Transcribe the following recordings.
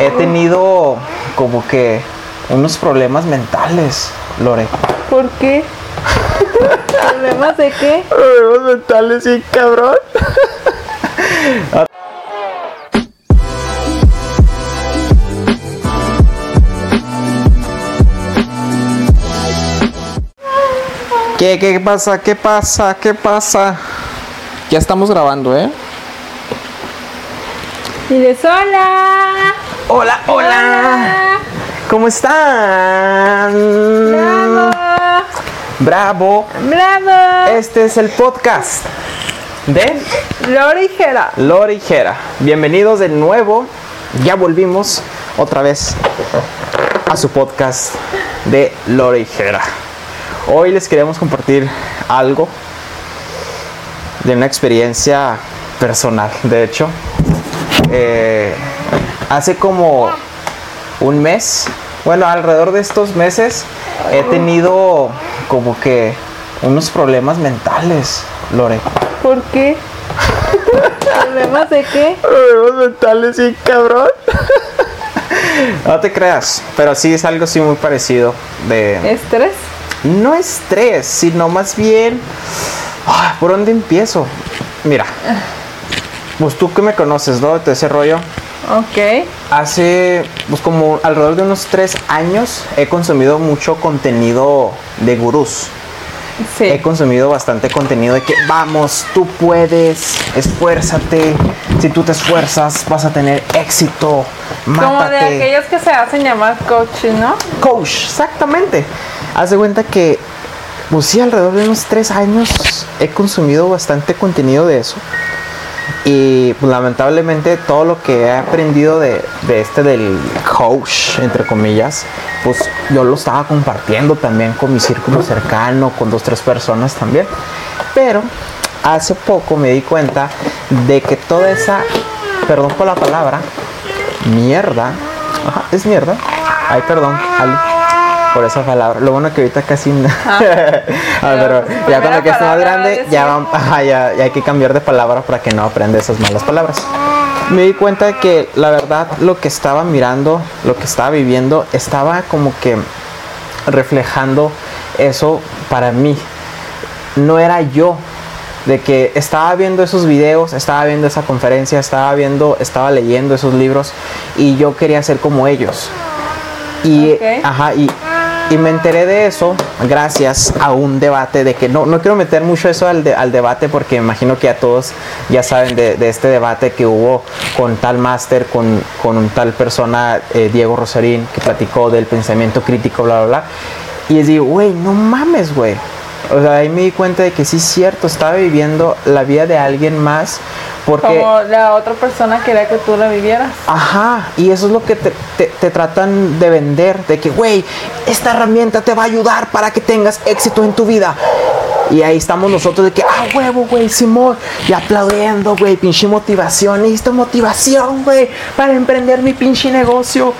he tenido como que unos problemas mentales, Lore. ¿Por qué? ¿Problemas de qué? Problemas mentales, sí, cabrón. ¿Qué, ¿Qué pasa? ¿Qué pasa? ¿Qué pasa? Ya estamos grabando, ¿eh? Diles hola. Hola, hola. ¿Cómo están? Bravo. Bravo. Bravo. Este es el podcast de Lori Jera. Lori Jera. Bienvenidos de nuevo. Ya volvimos otra vez a su podcast de Lori Jera. Hoy les queremos compartir algo de una experiencia personal. De hecho, eh, hace como un mes, bueno, alrededor de estos meses, he tenido como que unos problemas mentales, Lore. ¿Por qué? ¿Problemas de qué? Problemas mentales, sí, cabrón. No te creas, pero sí es algo así muy parecido de... ¿Estrés? No estrés, sino más bien... ay, ¿Por dónde empiezo? Mira, pues tú que me conoces, ¿no? De ese rollo. Ok. Hace pues como alrededor de unos tres años he consumido mucho contenido de gurús. He Sí. consumido bastante contenido de que vamos, tú puedes, esfuérzate, si tú te esfuerzas vas a tener éxito, Como de mátate. aquellos que se hacen llamar coach, ¿no? Coach, exactamente. Haz de cuenta que, pues sí, alrededor de unos tres años he consumido bastante contenido de eso. Y pues, lamentablemente todo lo que he aprendido de, de este del coach, entre comillas, pues yo lo estaba compartiendo también con mi círculo cercano, con dos, tres personas también. Pero hace poco me di cuenta de que toda esa, perdón por la palabra, mierda, ajá, es mierda. Ay, perdón, Ali, por esa palabra. Lo bueno que ahorita casi. no- Ah, pero pues, ya cuando que esté más grande, ya, vam- ajá, ya, ya hay que cambiar de palabra para que no aprenda esas malas palabras. Me di cuenta de que la verdad lo que estaba mirando, lo que estaba viviendo, estaba como que reflejando eso para mí. No era yo. De que estaba viendo esos videos, estaba viendo esa conferencia, estaba viendo, estaba leyendo esos libros y yo quería ser como ellos. Y, Ok. ajá, y, y me enteré de eso gracias a un debate de que no, no quiero meter mucho eso al, de- al debate porque imagino que ya todos ya saben de, este debate que hubo con tal máster, con, con tal persona, eh, Diego Rosarín, que platicó del pensamiento crítico, bla, bla, bla. Y les digo, güey, no mames, güey. O sea, ahí me di cuenta de que sí es cierto, estaba viviendo la vida de alguien más porque... Como la otra persona quería que tú la vivieras. Ajá, y eso es lo que te, te- te tratan de vender, de que, güey, esta herramienta te va a ayudar para que tengas éxito en tu vida. Y ahí estamos nosotros de que, ah, huevo, güey, Simón, y aplaudiendo, güey, pinche motivación, necesito motivación, güey, para emprender mi pinche negocio.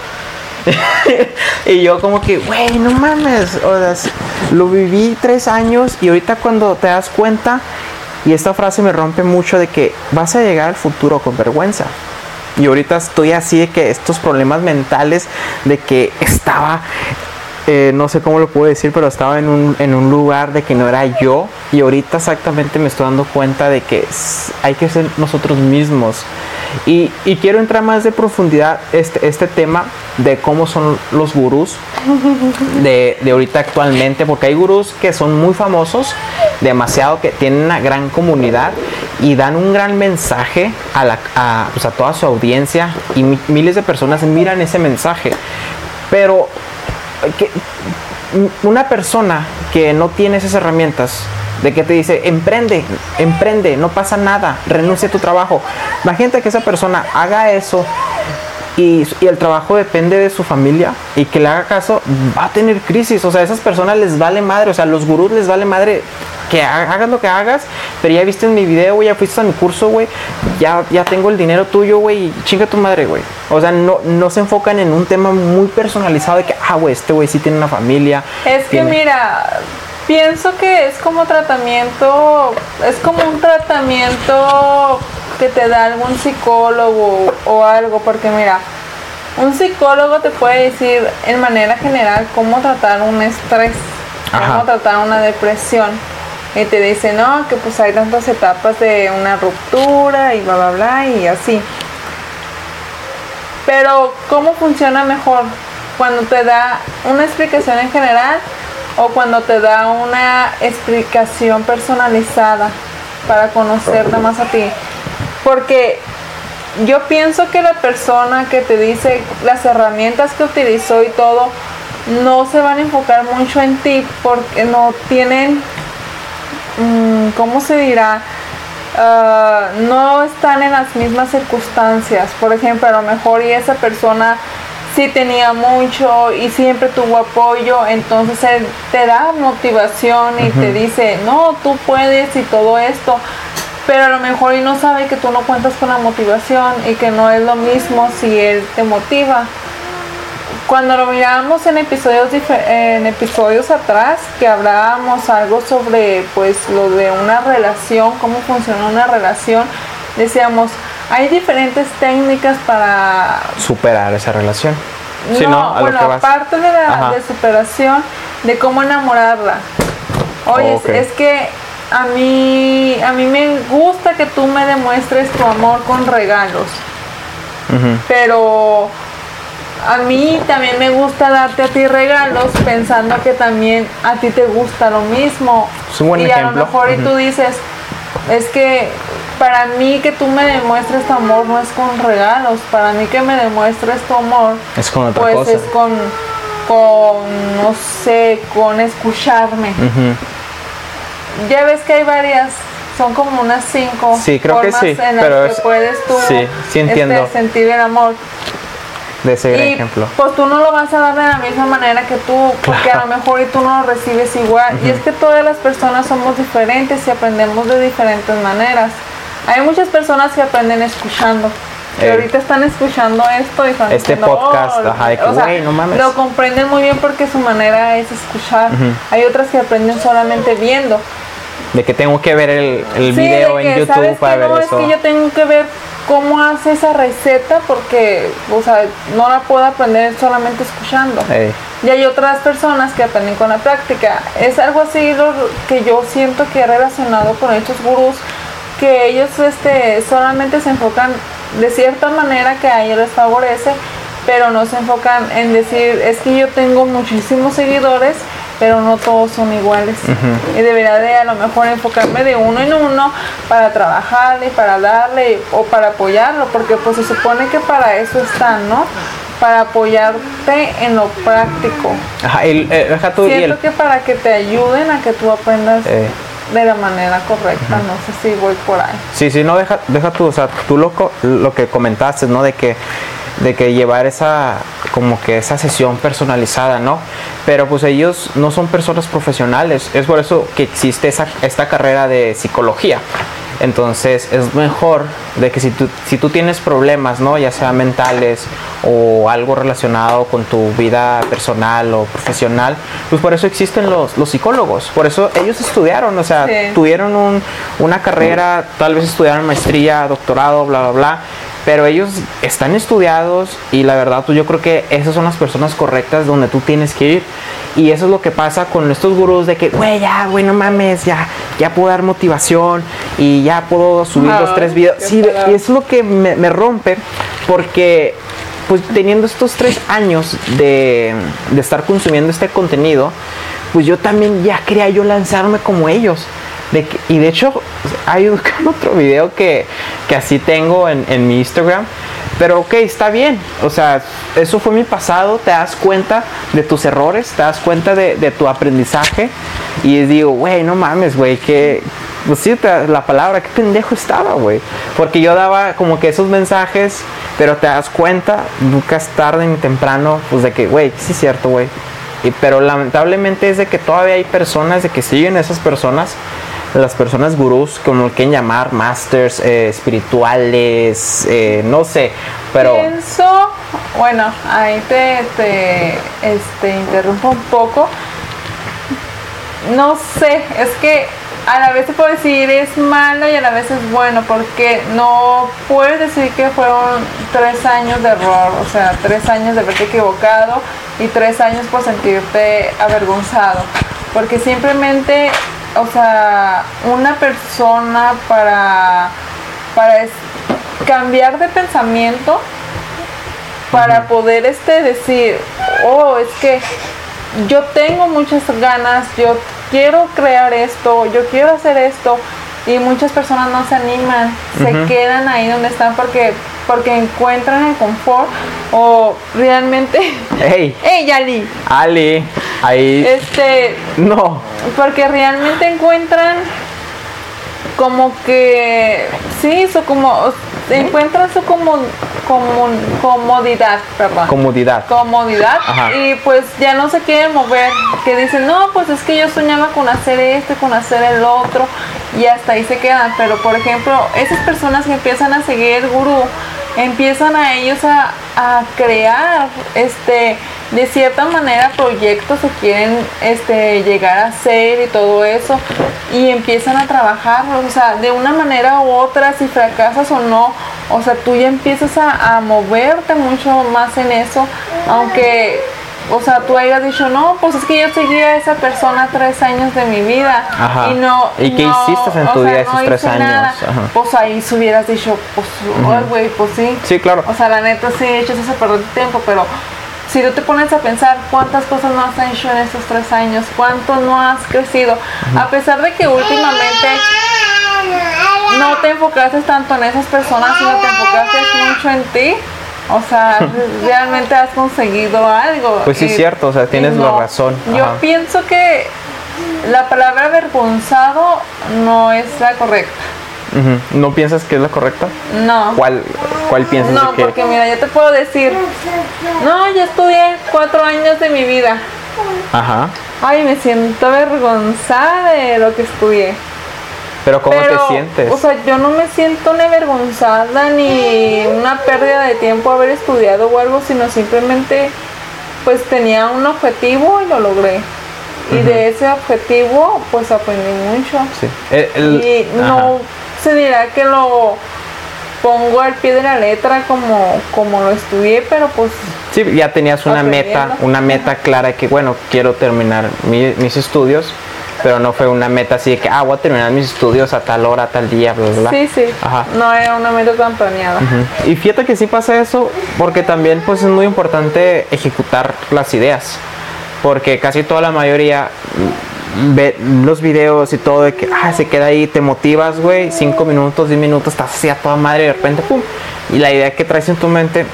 y yo como que, güey, no mames, lo viví tres años y ahorita cuando te das cuenta, y esta frase me rompe mucho de que vas a llegar al futuro con vergüenza. Y ahorita estoy así de que estos problemas mentales de que estaba, eh, no sé cómo lo puedo decir, pero estaba en un, en un lugar de que no era yo. Y ahorita exactamente me estoy dando cuenta de que hay que ser nosotros mismos. Y, quiero entrar más de profundidad este, este tema de cómo son los gurús de, de ahorita actualmente, porque hay gurús que son muy famosos, demasiado, que tienen una gran comunidad y dan un gran mensaje a, la, a, pues, toda su audiencia y mi- miles de personas miran ese mensaje. Pero que, una persona que no tiene esas herramientas, de que te dice, emprende, emprende, no pasa nada, renuncia a tu trabajo. Imagínate que esa persona haga eso y, y el trabajo depende de su familia y que le haga caso, va a tener crisis. O sea, a esas personas les vale madre, o sea, a los gurús les vale madre que ha- hagas lo que hagas, pero ya viste en mi video, güey, ya fuiste a mi curso, güey, ya, ya tengo el dinero tuyo, güey, y chinga tu madre, güey. O sea, no, no se enfocan en un tema muy personalizado de que, ah, güey, este güey sí tiene una familia. Es que tiene- mira, pienso que es como tratamiento, es como un tratamiento que te da algún psicólogo o algo, porque mira, un psicólogo te puede decir en manera general cómo tratar un estrés, Ajá. cómo tratar una depresión. Y te dice, no, que pues hay tantas etapas de una ruptura y bla, bla, bla, y así. Pero, ¿cómo funciona mejor? Cuando te da una explicación en general o cuando te da una explicación personalizada para conocerte más a ti. Porque yo pienso que la persona que te dice las herramientas que utilizó y todo, no se van a enfocar mucho en ti porque no tienen, mm, ¿cómo se dirá? Ah, no están en las mismas circunstancias. Por ejemplo, a lo mejor y esa persona sí tenía mucho y siempre tuvo apoyo, entonces él te da motivación y te dice, no, tú puedes y todo esto. Pero a lo mejor y no sabe que tú no cuentas con la motivación y que no es lo mismo si él te motiva cuando lo mirábamos en episodios en episodios atrás que hablábamos algo sobre pues lo de una relación cómo funciona una relación decíamos hay diferentes técnicas para Superar esa relación. no, Sí, ¿no? A lo bueno que vas. aparte de la Ajá. de superación de cómo enamorarla oye es que a mí a mí me gusta que tú me demuestres tu amor con regalos pero a mí también me gusta darte a ti regalos pensando que también a ti te gusta lo mismo. Es un buen y ejemplo. a lo mejor y tú dices, es que para mí que tú me demuestres tu amor no es con regalos, para mí que me demuestres tu amor Es con otra pues cosa. es con, con, no sé, con escucharme. Ya ves que hay varias, son como unas cinco Sí, creo que formas sí, en las pero que es- puedes tú sí, sí entiendo. este, sentir el amor. De gran Y ejemplo. pues tú no lo vas a dar de la misma manera que tú, porque a lo mejor y tú no lo recibes igual. Y es que todas las personas somos diferentes y aprendemos de diferentes maneras. Hay muchas personas que aprenden escuchando. Que Eh. ahorita están escuchando esto y están Este diciendo, podcast, "Oh", ajá, de que, o sea, "Güey, no mames". Lo comprenden muy bien porque su manera es escuchar. Hay otras que aprenden solamente viendo. De que tengo que ver el, el Sí, video de en que, YouTube ¿sabes para qué? ver no, eso. es que yo tengo que ver cómo hace esa receta porque, o sea, no la puedo aprender solamente escuchando. Ey. Y hay otras personas que aprenden con la práctica. Es algo así lo que yo siento que he relacionado con estos gurús, que ellos este, solamente se enfocan de cierta manera que a ellos les favorece, pero no se enfocan en decir, es que yo tengo muchísimos seguidores, pero no todos son iguales. Y debería de a lo mejor enfocarme de uno en uno para trabajarle, para darle o para apoyarlo, porque pues se supone que para eso están, ¿no? Para apoyarte en lo práctico. Ajá, y, eh, deja tú y Siento el- que para que te ayuden a que tú aprendas Eh. de la manera correcta, no sé si voy por ahí. Sí, sí, no, deja, deja tú, o sea, tú lo, lo que comentaste, ¿no? De que, de que llevar esa, como que esa sesión personalizada, ¿no? Pero pues ellos no son personas profesionales, es por eso que existe esa, esta carrera de psicología. Entonces es mejor de que si tú, si tú tienes problemas, ¿no? Ya sea mentales o algo relacionado con tu vida personal o profesional, pues por eso existen los, los psicólogos, por eso ellos estudiaron, o sea, Sí. tuvieron un- una carrera, tal vez estudiaron maestría, doctorado, bla, bla, bla, pero ellos están estudiados y la verdad, pues yo creo que esas son las personas correctas donde tú tienes que ir. Y eso es lo que pasa con estos gurús de que, güey, ya, güey, no mames, ya, ya puedo dar motivación y ya puedo subir los tres videos. Sí, y es lo que me, me rompe porque pues teniendo estos tres años de, de estar consumiendo este contenido, pues yo también ya quería yo lanzarme como ellos. Y de hecho, hay otro video que, que así tengo en, en mi Instagram. Pero ok, está bien. O sea, eso fue mi pasado. Te das cuenta de tus errores, te das cuenta de, de tu aprendizaje. Y digo, güey, no mames, güey, que. Pues sí, la palabra, qué pendejo estaba, güey. Porque yo daba como que esos mensajes, pero te das cuenta, nunca es tarde ni temprano, pues de que, güey, sí es cierto, güey. Pero lamentablemente es de que todavía hay personas de que siguen esas personas, las personas gurús, como lo quieren llamar, masters eh, espirituales, eh, no sé, pero Pienso, bueno, ahí te, te este, interrumpo un poco. No sé, es que a la vez se puede decir es malo y a la vez es bueno, porque no puedes decir que fueron tres años de error, o sea, tres años de haberte equivocado y tres años por sentirte avergonzado, porque simplemente, o sea, una persona para, para es- cambiar de pensamiento, para poder este decir, oh, es que yo tengo muchas ganas, yo quiero crear esto, yo quiero hacer esto y muchas personas no se animan, se quedan ahí donde están porque porque encuentran el confort o realmente Hey, ¡Ey, Yali! Ali, ahí. Este, No. porque realmente encuentran como que sí, su como encuentran su como, como comodidad, perdón Comodidad. comodidad Ajá. y pues ya no se quieren mover, que dicen, no, pues es que yo soñaba con hacer esto con hacer el otro y hasta ahí se quedan, pero por ejemplo, esas personas que empiezan a seguir el gurú, empiezan a ellos a, a crear este de cierta manera proyectos que quieren este llegar a hacer y todo eso y empiezan a trabajarlos, o sea, de una manera u otra, si fracasas o no, o sea, tú ya empiezas a, a moverte mucho más en eso, aunque, o sea, tú hayas dicho, no, pues es que yo seguía a esa persona tres años de mi vida Ajá. y no... ¿Y qué no, hiciste en tu sea, vida esos no tres años? nada. Ajá. Pues ahí si hubieras dicho, pues, güey, pues sí. Sí, claro. O sea, la neta sí echas ese perder tiempo, pero si tú te pones a pensar cuántas cosas no has hecho en estos tres años, cuánto no has crecido, a pesar de que últimamente no te enfocaste tanto en esas personas, sino te enfocaste mucho en ti. O sea, realmente has conseguido algo. Pues sí, es Y- cierto, o sea, tienes la razón, Yo pienso que la palabra avergonzado no es la correcta. ¿No piensas que es la correcta? No. ¿Cuál, cuál piensas No, de que.? porque mira, yo te puedo decir, no, yo estudié cuatro años de mi vida. Ajá. Ay, me siento avergonzada de lo que estudié. Pero ¿cómo Pero, te sientes? O sea, yo no me siento ni avergonzada ni una pérdida de tiempo haber estudiado o algo, sino simplemente pues tenía un objetivo y lo logré. Y de ese objetivo pues aprendí mucho. sí. El- el- y no ajá. se dirá que lo pongo al pie de la letra como, como lo estudié, pero pues Sí, ya tenías una meta, una meta clara que, bueno, quiero terminar mi- mis estudios, pero no fue una meta así de que, ah, voy a terminar mis estudios a tal hora, a tal día, bla, bla, bla. sí, sí, Ajá. no era una meta tan planeada. Ujú. Y fíjate que sí pasa eso, porque también pues es muy importante ejecutar las ideas, porque casi toda la mayoría ve los videos y todo de que ah, se queda ahí, te motivas, güey, 5 minutos, 10 minutos, estás así a toda madre y de repente, pum, y la idea que traes en tu mente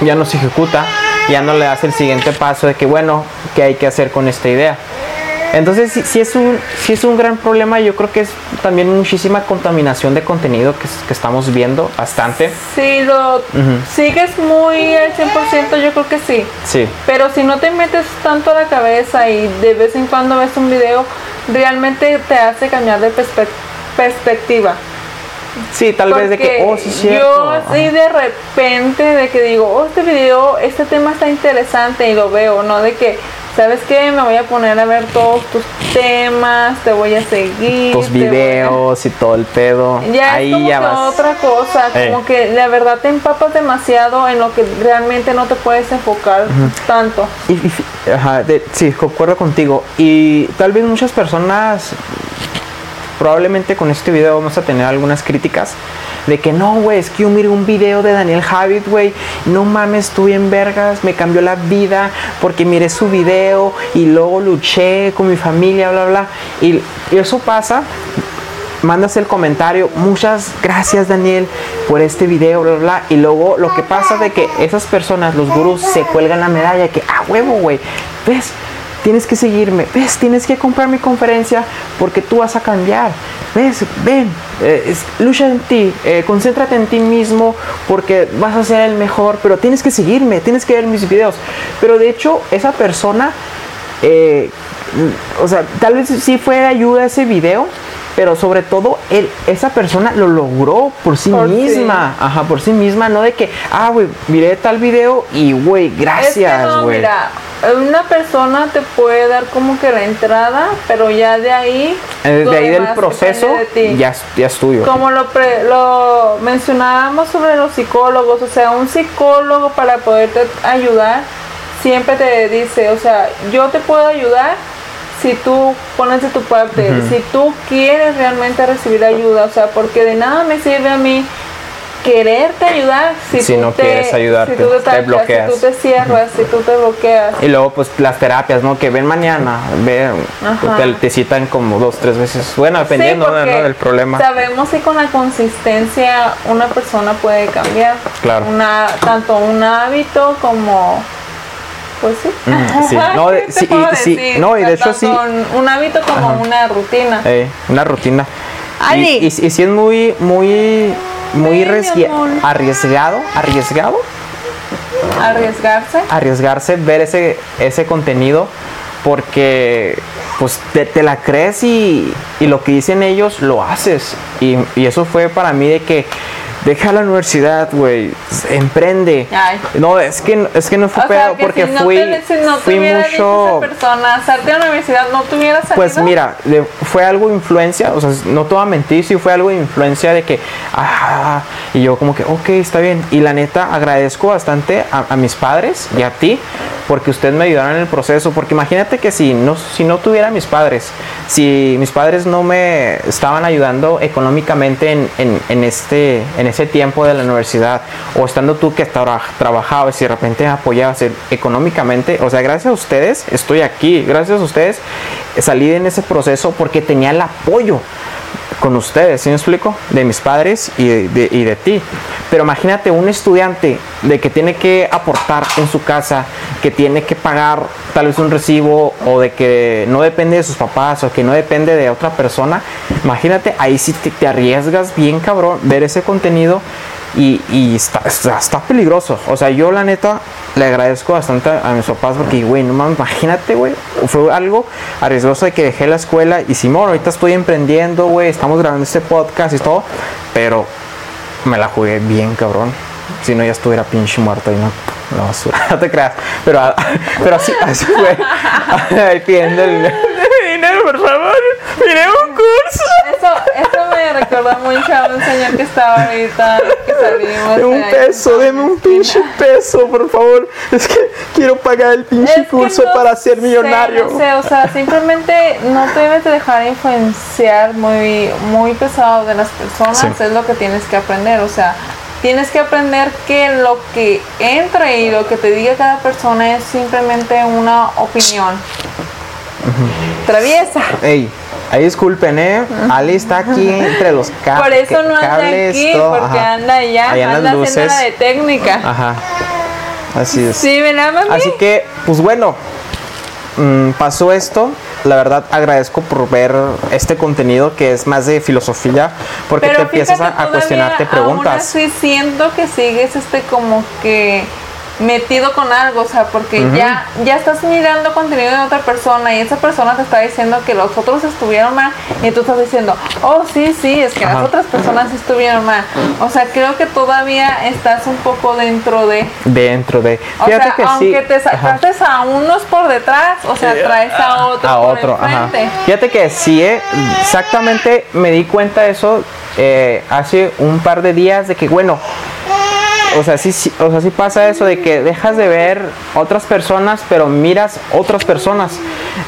ya no se ejecuta, ya no le das el siguiente paso de que, bueno, ¿qué hay que hacer con esta idea? Entonces, sí, sí es un, sí es un gran problema. Yo creo que es también muchísima contaminación de contenido que, que estamos viendo bastante. Si lo sigues muy al 100%, yo creo que sí. Sí, Pero si no te metes tanto a la cabeza y de vez en cuando ves un video, realmente te hace cambiar de perspe- perspectiva. sí, tal vez de que, oh, sí, cierto. Yo así de repente de que digo, oh, este video, este tema está interesante y lo veo, no de que, ¿sabes qué? Me voy a poner a ver todos tus temas, te voy a seguir. Tus a- videos y todo el pedo. Ya Ahí es como ya que vas. otra cosa, Eh. como que la verdad te empapas demasiado en lo que realmente no te puedes enfocar tanto. Y- y ajá, de- sí, concuerdo contigo. Y tal vez muchas personas, probablemente con este video vamos a tener algunas críticas. De que no, güey, es que yo miré un video de Daniel Javid, güey. No mames, estuve en vergas, me cambió la vida porque miré su video y luego luché con mi familia, bla, bla. Y, eso pasa mandas el comentario, muchas gracias Daniel por este video, bla, bla. Y luego lo que pasa de que esas personas, los gurús, se cuelgan la medalla, que, ah, huevo, güey, ves, tienes que seguirme, ves, tienes que comprar mi conferencia porque tú vas a cambiar, ves, ven, eh, lucha en ti, eh, concéntrate en ti mismo porque vas a ser el mejor, pero tienes que seguirme, tienes que ver mis videos. Pero de hecho, esa persona, eh, o sea, tal vez sí fue de ayuda ese video, pero sobre todo él, esa persona lo logró por sí Por sí. misma, ajá, por sí misma, no de que, ah, güey, miré tal video y, güey, Es que gracias, no, güey. mira, una persona te puede dar como que la entrada, pero ya de ahí. Eh, lo de ahí del proceso de ya, ya es tuyo. Como lo, pre- lo mencionábamos sobre los psicólogos, o sea, un psicólogo para poderte ayudar siempre te dice, o sea, yo te puedo ayudar si tú pones de tu parte, si tú quieres realmente recibir ayuda, o sea, porque de nada me sirve a mí quererte ayudar si, Si tú no te, quieres ayudarte, si tú te, bloqueas. si tú te cierras, si tú te bloqueas. Y luego, pues, las terapias, ¿no? Que ven mañana, ven, te, te citan como dos, tres veces. Bueno, dependiendo Sí, ¿no? porque del problema. Sabemos que con la consistencia una persona puede cambiar. Claro. Una, tanto un hábito como. Pues sí. Mm, sí. No, de- ¿Qué te sí, y- sí. No, y de hecho sí. Un, hábito como Ajá. una rutina. Eh, una rutina. Y, Ali. y, y sí es muy, muy, muy Sí, arriesgado, arriesgado, Arriesgarse. arriesgarse ver ese, ese contenido porque pues te, te la crees y, y lo que dicen ellos lo haces. Y, y eso fue para mí de que deja la universidad, güey, emprende. Ay. No, es que, es que no fue O sea, pedo que porque si no fui, te, si no te fui mucho... persona, salte a la universidad, no salido. Pues mira, fue algo de influencia, o sea, no te voy a mentir, sí fue algo de influencia de que, ah, y yo como que, ok, está bien. Y la neta, agradezco bastante a, a mis padres y a ti, porque ustedes me ayudaron en el proceso, porque imagínate que si no, si no tuviera mis padres, si mis padres no me estaban ayudando económicamente en, en- este, en ese tiempo de la universidad, o estando tú que tra- trabajabas y de repente apoyabas económicamente, o sea, gracias a ustedes estoy aquí, gracias a ustedes salí en ese proceso porque tenía el apoyo con ustedes, ¿sí me explico? De mis padres y de, y de ti. Pero imagínate un estudiante de que tiene que aportar en su casa, que tiene que pagar tal vez un recibo o de que no depende de sus papás o que no depende de otra persona. Imagínate, ahí sí te arriesgas bien cabrón ver ese contenido y, y está, está, está peligroso. O sea, yo la neta le agradezco bastante a, mis papás porque, güey, no mames, imagínate, güey. Fue algo arriesgoso de que dejé la escuela y Simón, ahorita estoy emprendiendo, güey, estamos grabando este podcast y todo, pero me la jugué bien, cabrón. Si no, ya estuviera pinche muerto y no. La basura, no te creas. Pero, pero así, así fue. Ahí pidiendo dinero, por favor. Miré un curso. Eso, eso me recuerda mucho a un señor que estaba ahorita, que salimos. Un de peso, deme un pinche peso, por favor. Es que quiero pagar el pinche Es curso no para ser sé, millonario. no sé, o sea, simplemente no te debes de dejar influenciar muy, muy pesado de las personas, Sí. es lo que tienes que aprender, o sea, tienes que aprender que lo que entre y lo que te diga cada persona es simplemente una opinión. Traviesa. Ey, ahí disculpen, ¿eh? Ali está aquí entre los ca- Por eso no anda cables, aquí, todo, porque ajá. anda allá, las anda haciendo la de técnica. Ajá. Así es. Sí, mami. Así que, pues bueno, mm, pasó esto. La verdad agradezco por ver este contenido que es más de filosofía, porque te empiezas a, a cuestionarte todavía Aún preguntas. así siento que sigues este como que metido con algo, o sea, porque ya ya estás mirando contenido de otra persona y esa persona te está diciendo que los otros estuvieron mal y tú estás diciendo, oh sí, sí, es que Ajá. las otras personas estuvieron mal. O sea, creo que todavía estás un poco dentro de, Dentro de. o Fíjate sea, que aunque sí. te ajá. sacaste a unos por detrás, o sea, traes a otro a por otro, ajá. enfrente. Fíjate que sí, eh, exactamente me di cuenta de eso eh, hace un par de días de que, bueno, o sea, sí, sí, o sea, sí pasa eso de que dejas de ver otras personas, pero miras otras personas.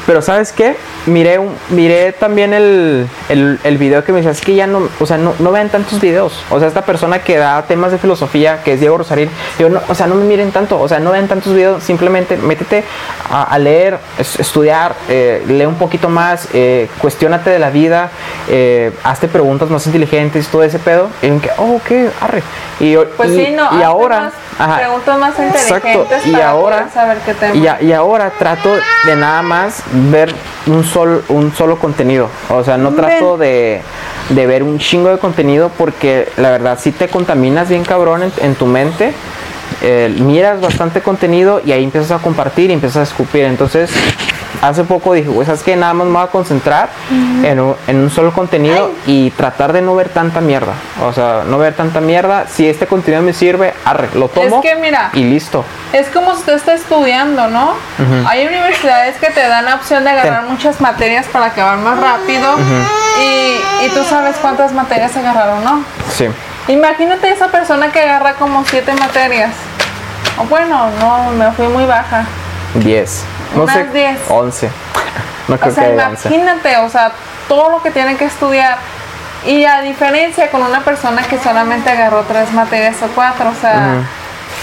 Pero ¿sabes qué? Miré, un, miré también el, el, el video que me decía, es que ya no, o sea, no, no vean tantos videos. O sea, esta persona que da temas de filosofía, que es Diego Rosarín, yo no, o sea, no me miren tanto, o sea, no vean tantos videos, simplemente métete a, a leer, es- estudiar, eh, lee un poquito más, eh, cuestiónate de la vida, eh, hazte preguntas más inteligentes, todo ese pedo. Y en que, oh, ok, arre. Y, Pues y- sí, no, y ahora, ajá, preguntas más inteligentes y para ahora, poder saber qué tema. y, a- y ahora trato de nada más ver un solo, un solo contenido. O sea, no trato de, de ver un chingo de contenido porque la verdad sí te contaminas bien cabrón en, en tu mente. eh, miras bastante contenido y ahí empiezas a compartir y empiezas a escupir. Entonces, hace poco dije, güey, ¿sabes qué? Nada más me voy a concentrar en, un, en un solo contenido y tratar de no ver tanta mierda. O sea, no ver tanta mierda. Si este contenido me sirve, arre, lo tomo que mira, y listo. Es como si usted está estudiando, ¿no? Hay universidades que te dan la opción de agarrar muchas materias para acabar más rápido y, y tú sabes cuántas materias agarrar o no. Sí. Imagínate esa persona que agarra como siete materias. O bueno, no, me fui muy baja. 10. No Unas sé. 10. 11. No creo O sea, que haya 11. imagínate, o sea, todo lo que tiene que estudiar. Y a diferencia con una persona que solamente agarró tres materias o cuatro, o sea,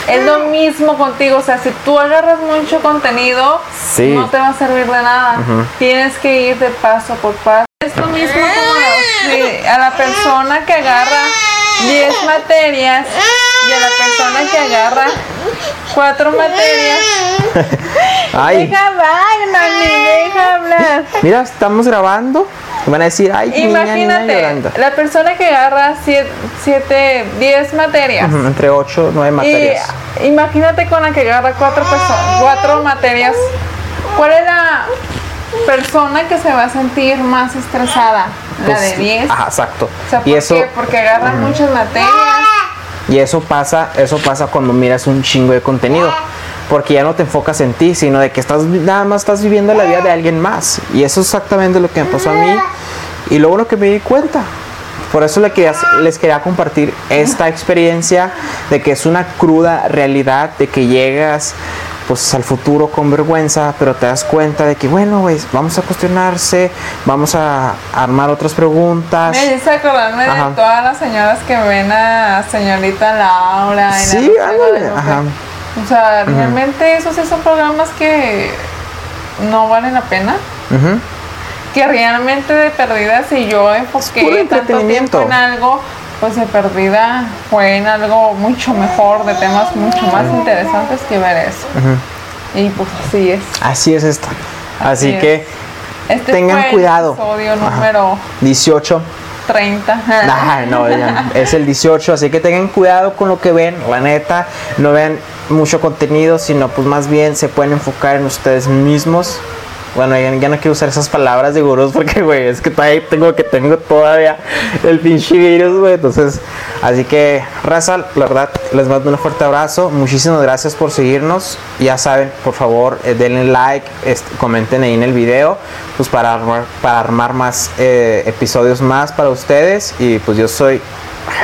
es lo mismo contigo. O sea, si tú agarras mucho contenido, Sí. no te va a servir de nada. Tienes que ir de paso por paso. Es lo mismo como si a la persona que agarra 10 materias y a la persona que agarra cuatro materias. Ay, Deja hablar, mami, deja hablar. mira, estamos grabando. Van a decir, ay, niña, niña Imagínate, llorando. la persona que agarra 7, 10 materias. Ujú, Entre 8 9 materias. Y imagínate con la que agarra cuatro, perso- cuatro materias. ¿Cuál es la persona que se va a sentir más estresada? La de Pues, 10. Ajá, exacto. O sea, ¿por y eso? Porque agarra muchas materias. y eso pasa, eso pasa cuando miras un chingo de contenido. Porque ya no te enfocas en ti, sino de que estás nada más estás viviendo la vida de alguien más. Y eso es exactamente lo que me pasó a mí. Y luego lo que me di cuenta. Por eso quería- les quería compartir esta experiencia de que es una cruda realidad, de que llegas pues al futuro con vergüenza, pero te das cuenta de que bueno, güey, vamos a cuestionarse, vamos a armar otras preguntas. Me dice acordarme Ajá. de todas las señoras que ven a señorita Laura. la Sí, ándale, ajá. O sea, realmente esos sí son programas que no valen la pena. Que realmente de perdida si yo enfoqué tanto tiempo en algo, pues de perdida fue en algo mucho mejor, de temas mucho más interesantes que ver eso. Y pues así es. Así es esto. Así, Así es. que Este Tengan fue cuidado. El episodio Ajá. número 18. 30. Ay, no, ya, es el 18, así que tengan cuidado con lo que ven, la neta, no vean mucho contenido, sino pues más bien se pueden enfocar en ustedes mismos. Bueno, ya, ya no quiero usar esas palabras de gurús porque, güey, es que todavía tengo que tengo todavía el pinche virus, güey. Entonces, así que, raza, la verdad, les mando un fuerte abrazo. Muchísimas gracias por seguirnos. Ya saben, por favor, eh, denle like, este, comenten ahí en el video, pues para armar, para armar más eh, episodios más para ustedes. Y pues yo soy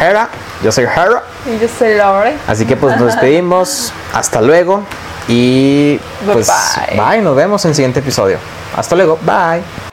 Hera, yo soy Hera. Y yo soy Lore. Así que pues nos despedimos. Hasta luego. Y pues Bye-bye. bye, nos vemos en el siguiente episodio. Hasta luego. Bye.